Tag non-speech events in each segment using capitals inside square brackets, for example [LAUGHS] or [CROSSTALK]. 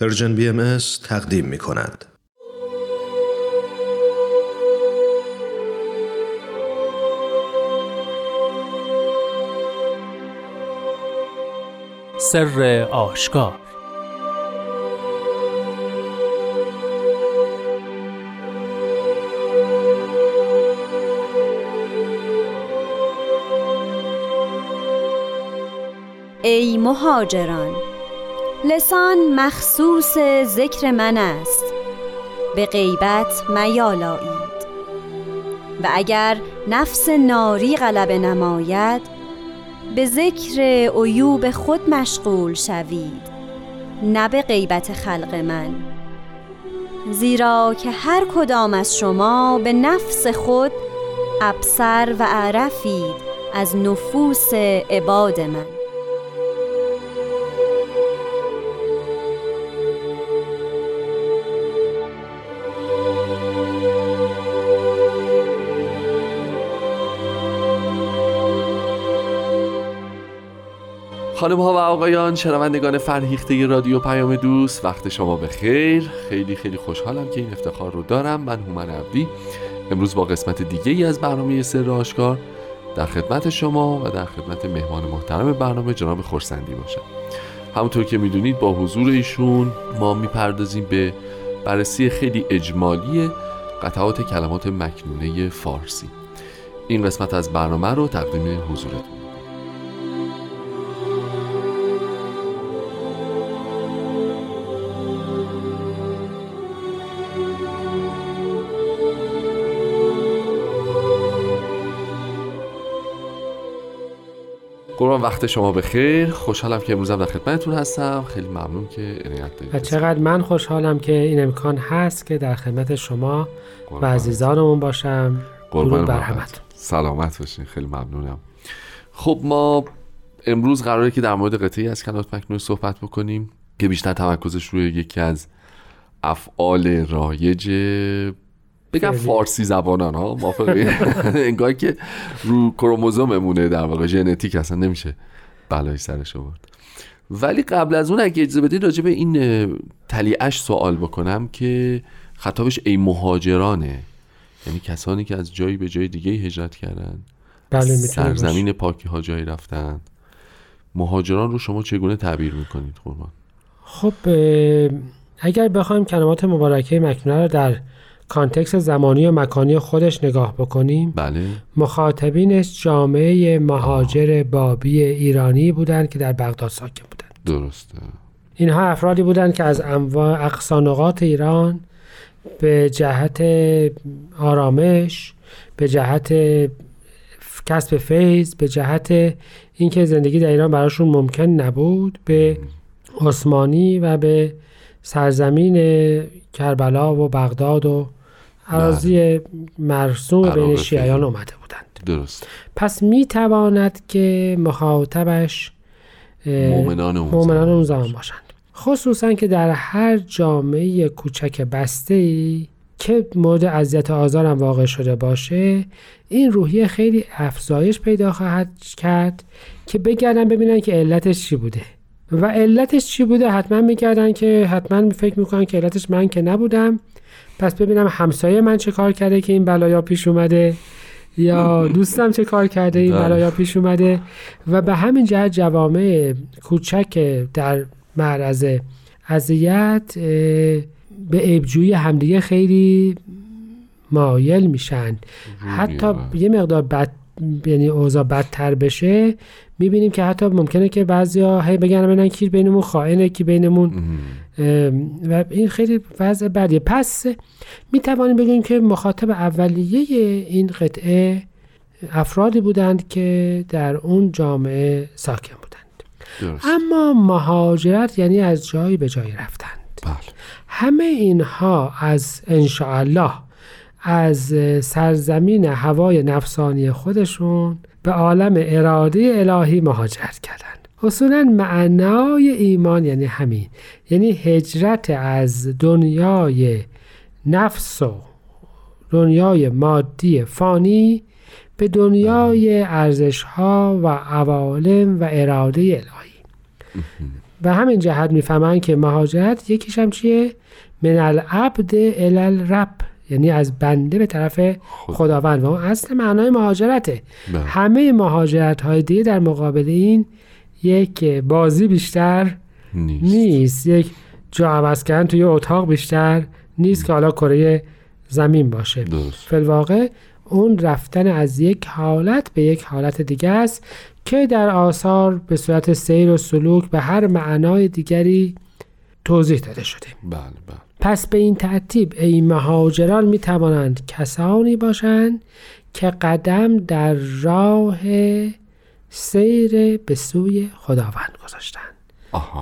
پرژن بی ام تقدیم می کند. سر آشکار ای مهاجران لسان مخصوص ذکر من است. به غیبت میالایید. و اگر نفس ناری غلبه نماید به ذکر عیوب خود مشغول شوید نه به غیبت خلق من. زیرا که هر کدام از شما به نفس خود ابصر و عرفید از نفوس عباد من. خانم ها و آقایان شنوندگان فرهیخته رادیو پیام دوست وقت شما به خیر. خیلی خیلی خوشحالم که این افتخار رو دارم. من هومن عبدی. امروز با قسمت دیگه ای از برنامه سر آشکار در خدمت شما و در خدمت مهمان محترم برنامه جناب خورسندی باشم. همونطور که می‌دونید با حضور ایشون ما می‌پردازیم به بررسی خیلی اجمالی قطعات کلمات مکنونه فارسی. این قسمت از برنامه رو تقدیم حضورتون قربان وقت شما به خیر خوشحالم که امروزم در خدمتتون هستم. خیلی ممنون که عنایت دارید. و چقدر من خوشحالم که این امکان هست که در خدمت شما و عزیزانمون باشم. قربان بر همتون. سلامت باشین. خیلی ممنونم. خب ما امروز قراره که در مورد قطعی از کلمات مکنون صحبت بکنیم که بیشتر تمرکزش روی یکی از افعال رایج بگم فارسی زبانان ها موافقی؟ [LAUGHS] انگار که رو کروموزوممونه در واقع ژنتیک اصلا نمیشه بلای سرش آورد ولی قبل از اون اگه اجازه بدید راجع به این تلیعش سوال بکنم که خطابش ای مهاجرانه. یعنی کسانی که از جایی به جای دیگه هجرت کردن بله سرزمین پاکی ها جایی رفتن. مهاجران رو شما چگونه تعبیر می‌کنید قربان؟ خب اگر بخوایم کلمات مبارکه مکنونه رو در کانتکس زمانی و مکانی خودش نگاه بکنیم. بله. مخاطبینش جامعه مهاجر بابی ایرانی بودند که در بغداد ساکن بودند درسته. اینها افرادی بودند که از انواع اقصانقات ایران به جهت آرامش به جهت کسب فیض به جهت اینکه زندگی در ایران براشون ممکن نبود به عثمانی و به سرزمین کربلا و بغداد و عراضی بله. مرسوم بین شیعیان اومده بودند. درست. پس می تواند که مخاطبش مؤمنان اون زمان باشند. خصوصا که در هر جامعه کوچک بسته ای که مورد اذیت آزار هم واقع شده باشه این روحیه خیلی افزایش پیدا خواهد کرد که بگردن ببینن که علتش چی بوده. و علتش چی بوده؟ حتما میگردن که حتما فکر می‌کنن که علتش من که نبودم. پس ببینم همسایه من چه کار کرده که این بلایا پیش اومده یا [LAUGHS] دوستم چه کار کرده این بله. بلایا پیش اومده و به همین جهت جوامع کوچک در معرض اذیت به ابجوی همدیگه خیلی مایل میشن حتی یه مقدار بد یعنی اوضاع بدتر بشه می‌بینیم که حتی ممکنه که بعضیا هی بگن ببینن کی بینمون خائنه کی بینمون. و این خیلی وضع بدیه. پس می‌توانیم بگیم که مخاطب اولیه این قطعه افرادی بودند که در اون جامعه ساکن بودند. اما مهاجرت یعنی از جایی به جایی رفتند. بله. همه اینها از انشاءالله از سرزمین هوای نفسانی خودشون به عالم اراده الهی مهاجرت کردند. اصولا معنای ایمان یعنی همین یعنی هجرت از دنیای نفس و دنیای مادی فانی به دنیای ارزش ها و عوالم و اراده الهی. و همین جهت می‌فهمن که مهاجرت یکیش هم چیه؟ من العبد الی الرب. یعنی از بنده به طرف خداوند. و اون اصل معنای مهاجرته. بله. همه مهاجرت های دیگه در مقابل این یک بازی بیشتر نیست, نیست. یک جا عوض کردن توی اتاق بیشتر نیست که حالا کره زمین باشه. فلواقع اون رفتن از یک حالت به یک حالت دیگه است که در آثار به صورت سیر و سلوک به هر معنای دیگری توضیح داده شده. بله بله. پس به این ترتیب ای مهاجران می توانند کسانی باشند که قدم در راه سیر به سوی خداوند گذاشتند.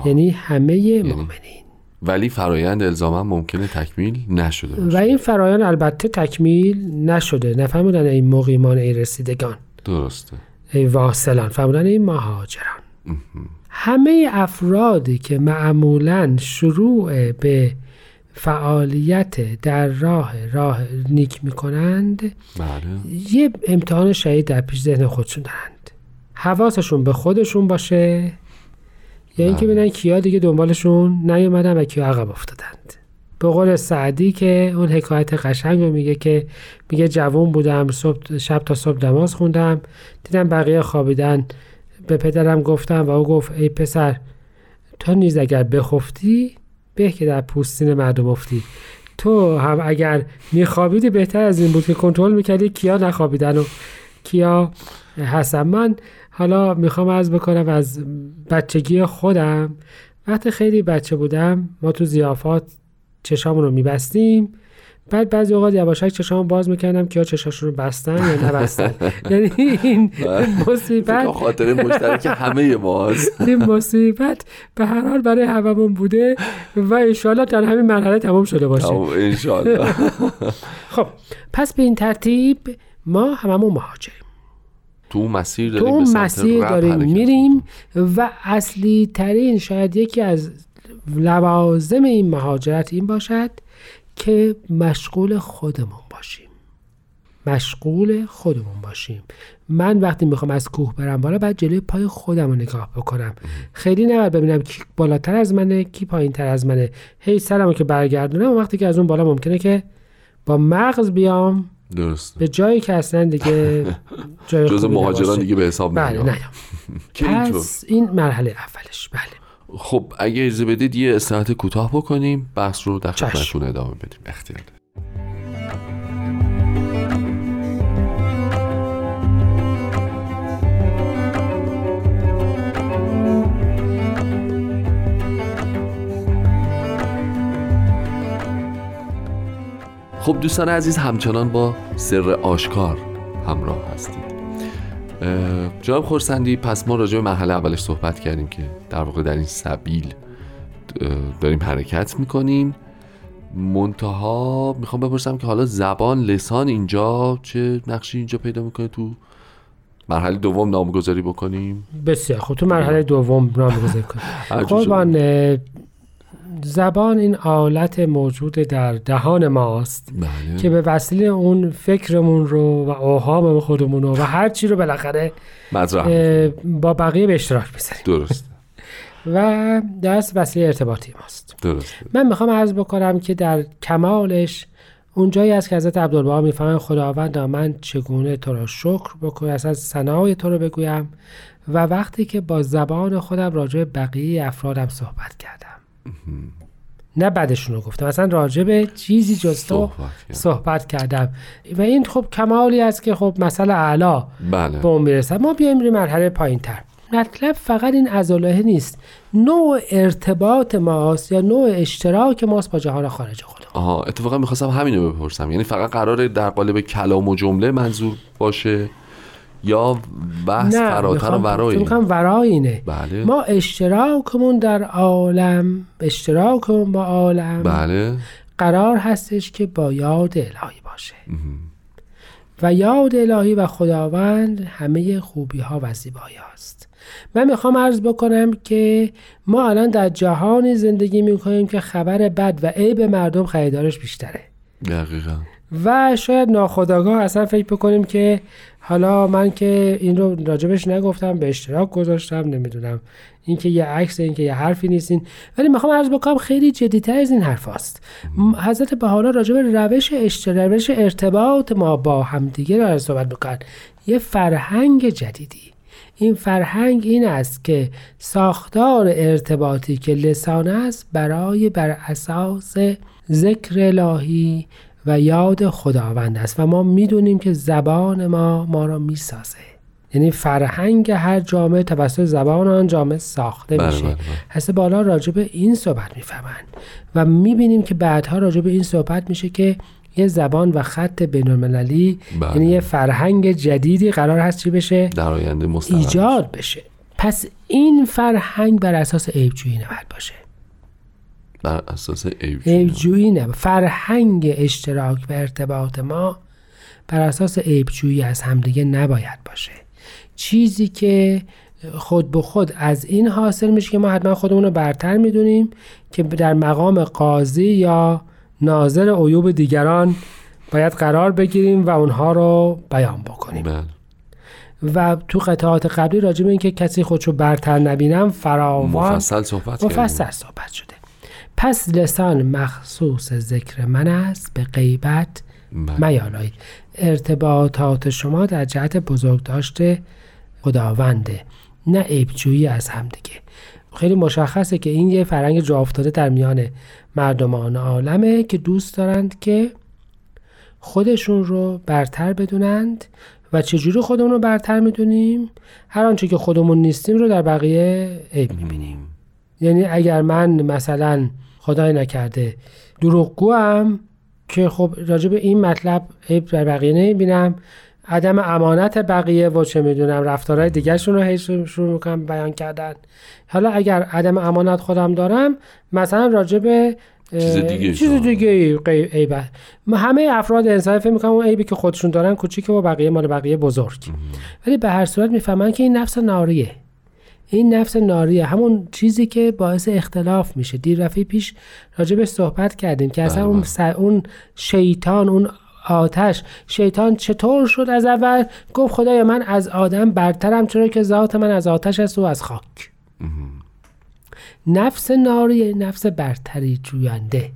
یعنی همه مؤمنین. ولی فرایند الزاما ممکنه تکمیل نشده و باشه این فرایان البته تکمیل نشده. نفهمودن ای مقیمان ای رسیدگان. درسته. ای واصلان. فرمودن ای مهاجران. همه افرادی که معمولا شروع به فعالیت در راه راه نیک می‌کنند بله. یه امتحان شهید در پیش ذهن خودشون دارند. حواسشون به خودشون باشه یا اینکه بله. ببینن کیا دیگه دنبالشون نیومدن و کیا عقب افتادند. به قول سعدی که اون حکایت قشنگ رو میگه که میگه جوون بودم صبح شب تا صبح نماز خوندم دیدم بقیه خوابیدن. به پدرم گفتم و او گفت ای پسر تو نیز اگر بخفتی به که در پوستین مردم افتی. تو هم اگر میخوابیدی بهتر از این بود که کنترل می‌کردی کیا نخوابیدن و کیا؟ هستن من حالا می‌خوام از بکنم از بچگی خودم. وقتی خیلی بچه بودم ما تو زیافات چشامون رو میبستیم. بعد بعضی اوقات یواشک چشام باز می‌کردم که یا چشاشون رو بستن یا نبستن. [LAUGHS] یعنی این [LAUGHS] فکر مصیبت خاطر مشترک همه ماست. [LAUGHS] این مصیبت به هر حال برای هممون بوده و انشالله در همین مرحله تمام شده باشه. انشالله خب پس به این ترتیب ما هممون مهاجریم. تو مسیر تو داریم سمت مسیر داریم میریم و اصلی ترین شاید یکی از لوازم این مهاجرت این باشد که مشغول خودمون باشیم. مشغول خودمون باشیم. من وقتی می‌خوام از کوه برم بالا بعد جلوی پای خودم رو نگاه بکنم. خیلی نباید ببینم کی بالاتر از منه کی پایین تر از منه. هی سرمو که برگردونم وقتی که از اون بالا ممکنه که با مغز بیام. درست به جایی که اصلا دیگه جای جز مهاجران. دیگه به حساب بله نه. [LAUGHS] پس این مرحله اولش. بله. خب اگه اجازه بدید یه استراحت کوتاه بکنیم بحث رو در. خدمتتون ادامه بدیم اختیار. خب دوستان عزیز همچنان با سر آشکار همراه هستید اه، جناب خورسندی پس ما راجع به مرحله اولش صحبت کردیم که در واقع در این سبیل داریم حرکت می‌کنیم. منتها می‌خوام بپرسم که حالا زبان لسان اینجا چه نقشی اینجا پیدا می‌کنه تو مرحله دوم نامگذاری بکنیم؟ بسیار خب تو مرحله دوم نامگذاری کنیم. [LAUGHS] هر جور شد. قربان اه، زبان این آلت موجود در دهان ماست بله. که به وسیله اون فکرمون رو و اوهام خودمون رو و هر چی رو بالاخره با بقیه به اشتراک می‌ذاریم. درست. [LAUGHS] و دست وسیله ارتباطی ماست. درست. من می‌خوام عرض بکنم که در کمالش اونجایی است که حضرت عبدالبها می‌فهمن خداوندا من چگونه تو را شکر بکنم اصلا ثنای تو رو بگویم؟ و وقتی که با زبان خودم راجع بقیه افرادم صحبت کردم. نه بعدشون رو گفتم. اصلا راجع به چیزی جز تو صحبت. صحبت کردم. و این خب کمالی است که خب مثلا اعلا بله. به اون می‌رسد ما بیایم روی مرحله پایین تر مطلب فقط این ازالهه نیست. نوع ارتباط ماست یا نوع اشتراک ماست با جهان خارج خودمون آها اتفاقا می‌خواستم همینو بپرسم. یعنی فقط قراره در قالب کلام و جمله منظور باشه؟ یا بحث فراتر و؟ می‌خوام ورای اینه. بله. ما اشتراکمون در عالم اشتراکمون با عالم بله. قرار هستش که با یاد الهی باشه. و یاد الهی و خداوند همه خوبی ها و زیبایی هاست. من می‌خوام عرض بکنم که ما الان در جهانی زندگی می‌کنیم که خبر بد و عیب مردم خریدارش بیشتره. دقیقا. و شاید ناخداگاه اصلا فکر بکنیم که حالا من که این رو راجبش نگفتم به اشتراک گذاشتم نمی‌دونم این که یه عکس این که یه حرفی نیستین ولی می‌خوام عرض بکنم خیلی جدیتر از این حرف هست. حضرت بحالا راجب روش روش ارتباط ما با همدیگه رو صحبت می‌کنن. یه فرهنگ جدیدی. این فرهنگ این است که ساختار ارتباطی که لسان است برای بر اساس ذکر الهی و یاد خداوند است و ما می‌دونیم که زبان ما ما را می‌سازه. یعنی فرهنگ هر جامعه توسط زبان آن جامعه ساخته بله، میشه. بله، بله. هسته بالا راجع به این صحبت می‌فهمند و می‌بینیم که بعدها راجع به این صحبت میشه که یه زبان و خط بین المللی بله. یعنی یه فرهنگ جدیدی قرار هست چی بشه؟ در آینده ایجاد بشه. پس این فرهنگ بر اساس عیبجویی نباید باشه. بر اساس عیب عیبجویی نه. فرهنگ اشتراک و ارتباط ما بر اساس عیبجویی از همدیگه نباید باشه. چیزی که خود به خود از این حاصل میشه که ما حتما خودمون رو برتر می‌دونیم که در مقام قاضی یا ناظر عیوب دیگران باید قرار بگیریم و اونها رو بیان بکنیم. بله. و تو قطعات قبلی راجع به اینکه کسی خودشو برتر نبینم فراوان مفصل صحبت. مفصل صحبت شده. پس لسان مخصوص ذکر من است به غیبت. میالایید ارتباطات شما در جهت بزرگ داشته خداونده نه عیبجویی از همدیگه خیلی مشخصه که این یه فرنگ جا افتاده در میان مردمان عالمه که دوست دارند که خودشون رو برتر بدونند و چجوری خودمون رو برتر می‌دونیم؟ هر آنچه که خودمون نیستیم رو در بقیه عیب می‌بینیم. یعنی اگر من مثلا خدای نکرده. دروغگو هم که خب راجع به این مطلب عیب در بقیه نمی‌بینم. عدم امانت بقیه و چه می‌دونم رفتارهای دیگرشون رو هی شروع می‌کنم بیان کردن. حالا اگر عدم امانت خودم دارم مثلا راجع به اه، چیز دیگه چیز. دیگه عیبه ما همه افراد انسان فکر می‌کنم اون عیبی که خودشون دارن کوچیکه و بقیه مال بقیه بزرگ. ولی به هر صورت می‌فهمن که این نفس ناریه. این نفس ناریه همون چیزی که باعث اختلاف میشه. دیر رفعه پیش راجبش صحبت کردیم که اصلا اون, بله. اون شیطان اون آتش شیطان چطور شد از اول؟ گفت خدایا من از آدم برترم چرا که ذات من از آتش است و از خاک. نفس ناری نفس برتری جوینده.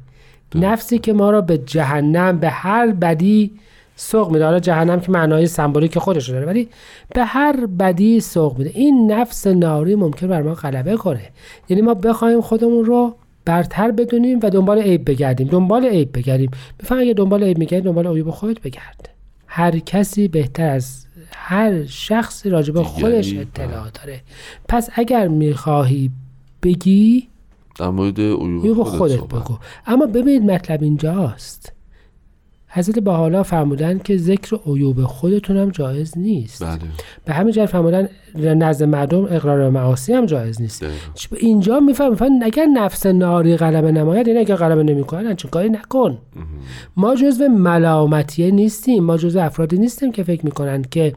نفسی که ما را به جهنم به هر بدی سوق میده. حالا جهنم که معنای سمبولیک خودش داره ولی به هر بدی سوق میده. این نفس ناری ممکن بر ما غلبه کنه. یعنی ما بخوایم خودمون رو برتر بدونیم و دنبال عیب بگردیم. دنبال عیب بگردیم. بفهم اگه دنبال عیب میگردی دنبال عیب خودت بگرد. هر کسی بهتر از هر شخصی راجع به خودش اطلاع داره. پس اگر می‌خواهی بگی در مورد عیوب خودت خودت. بگو. اما ببینید مطلب اینجاست. حضرت بحالا فرمودن که ذکر عیوب خودتون هم جایز نیست. بله. به همین جهت فرمودن نزد مردم اقرار معاصی هم جایز نیست. دقیقا. چه- اینجا میفهم اگر نفس ناری غلبه نماید یعنی اگر غلبه نمی‌کنن چون کاری نکن. ما جزو ملامتیه نیستیم. ما جزو افرادی نیستیم که فکر می‌کنن که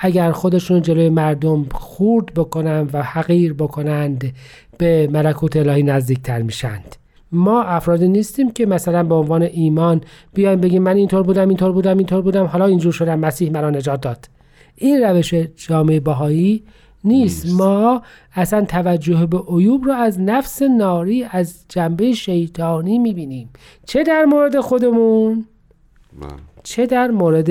اگر خودشون جلوی مردم خورد بکنن و حقیر بکنند به ملکوت الهی نزدیکتر میشند. ما افرادی نیستیم که مثلا به عنوان ایمان بیایم بگیم من اینطور بودم اینطور بودم اینطور بودم حالا اینجور شدم مسیح مرا نجات داد. این روش جامعه بهایی نیست. نیست. ما اصلا توجه به عیوب رو از نفس ناری از جنبه شیطانی می‌بینیم. چه در مورد خودمون؟ بله. چه در مورد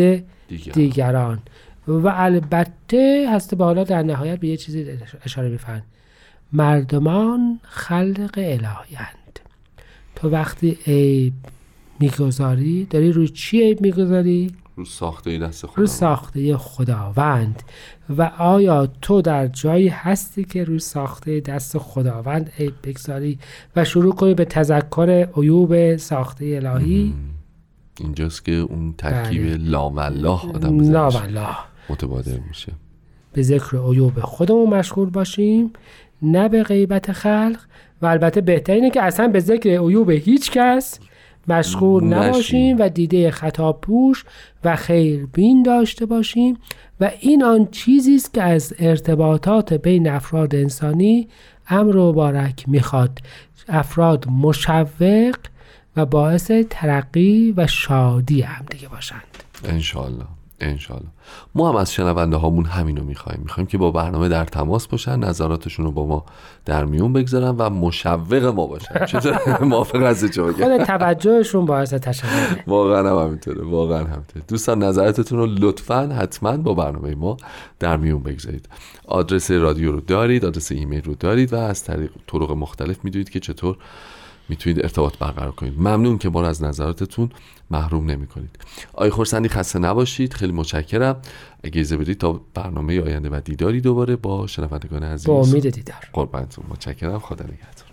دیگر دیگران. و البته هست به حالا در نهایت به یه چیزی اشاره میفرن مردمان خلق الهیند تو وقتی عیب می‌گذاری داری روی چی عیب می‌گذاری؟ رو ساخته دست رو خودم ساخته خداوند. و آیا تو در جایی هستی که روی ساخته دست خداوند عیب بگذاری و شروع کنی به تذکر عیوب ساخته الهی؟ اینجاست که اون ترکیب بله. لا والله آدم نه بزنش. والله متبادر میشه. به ذکر عیوب خودمون مشغول باشیم. نه به غیبت خلق و البته بهتر اینه که اصلا به ذکر عیوب هیچ کس مشغول. نباشیم و دیده خطا پوش و خیربین داشته باشیم و این آن چیزی است که از ارتباطات بین افراد انسانی امر مبارک می‌خواد. افراد مشوق و باعث ترقی و شادی هم دیگه باشند. انشالله انشالله ما هم از شنونده هامون همینو می‌خوایم. می‌خوایم که با برنامه در تماس باشن نظراتشون رو با ما در میون بگذارن و مشوق ما باشن. [LAUGHS] چطور؟ موافق از خود توجهشون باعث تشکر واقعا هم همینطوره واقعا همینطوره. دوستان نظراتتون رو لطفا حتما با برنامه ما در میون بگذارید. آدرس رادیو رو دارید آدرس ایمیل رو دارید و از طریق طرق مختلف می‌دونید که چطور می‌تونید ارتباط برقرار کنید. ممنون که ما از نظراتتون محروم نمی کنید آی خورسندی خسته نباشید. خیلی متشکرم. اگه اجازه بدید تا برنامه آینده و دیداری دوباره با شنوندگان عزیز با امید دیدار. قربانتون. متشکرم. خدا نگهدار.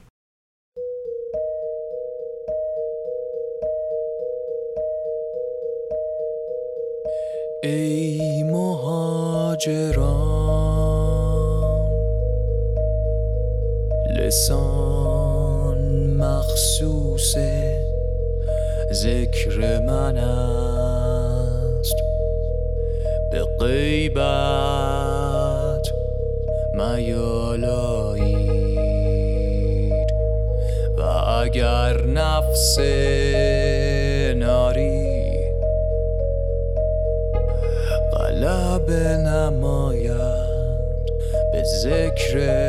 ای مهاجران لسان مخصوص ذکر من است. به غیبت میالایید. و اگر نفس ناری غلب نماید به ذکر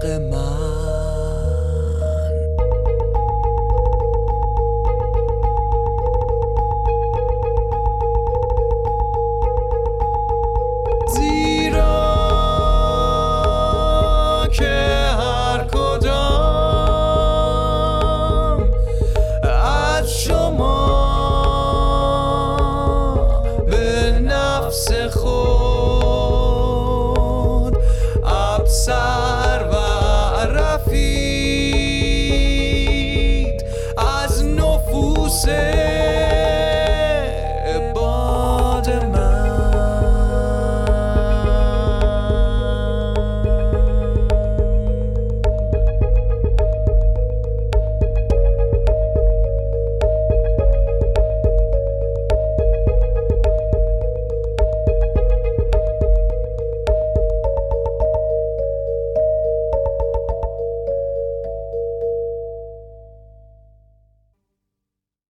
خلق من